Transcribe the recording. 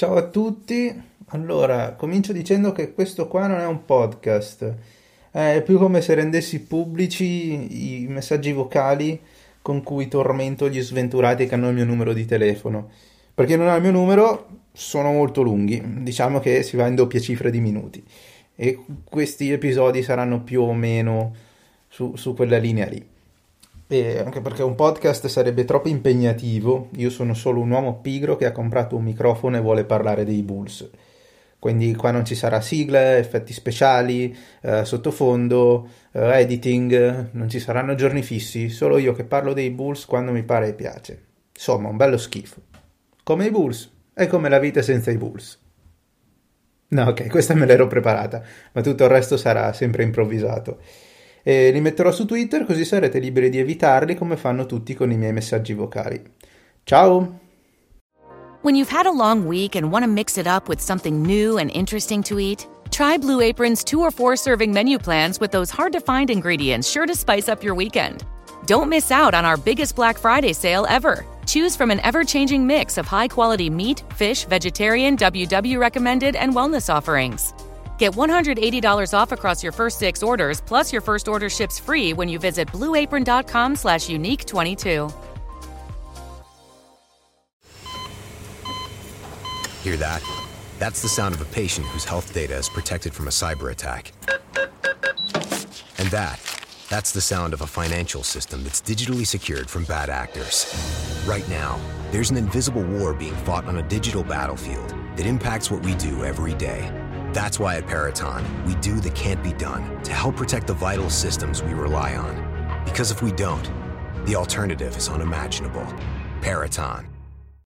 Ciao a tutti, allora comincio dicendo che questo qua non è un podcast, è più come se rendessi pubblici i messaggi vocali con cui tormento gli sventurati che hanno il mio numero di telefono. Perché non ha il mio numero sono molto lunghi, diciamo che si va in doppia cifra di minuti e questi episodi saranno più o meno su, su quella linea lì. E anche perché un podcast sarebbe troppo impegnativo. Io sono solo un uomo pigro che ha comprato un microfono e vuole parlare dei Bulls. Quindi qua non ci sarà sigla, effetti speciali, eh, sottofondo, eh, editing, non ci saranno giorni fissi, solo io che parlo dei Bulls quando mi pare e piace. Insomma, un bello schifo. Come i Bulls, è come la vita senza i Bulls. No, ok, questa me l'ero preparata, ma tutto il resto sarà sempre improvvisato e li metterò su Twitter così sarete liberi di evitarli come fanno tutti con i miei messaggi vocali. Ciao! When you've had a long week and want to mix it up with something new and interesting to eat, try Blue Apron's two or four serving menu plans with those hard to find ingredients sure to spice up your weekend. Don't miss out on our biggest Black Friday sale ever. Choose from an ever changing mix of high quality meat, fish, vegetarian, WW recommended, and wellness offerings. Get $180 off across your first six orders, plus your first order ships free when you visit blueapron.com slash unique 22. Hear that? That's the sound of a patient whose health data is protected from a cyber attack. And that, that's the sound of a financial system that's digitally secured from bad actors. Right now, there's an invisible war being fought on a digital battlefield that impacts what we do every day that's why at Peraton, we do the can't be done to help protect the vital systems we rely on. Because if we don't, the alternative is unimaginable. Peraton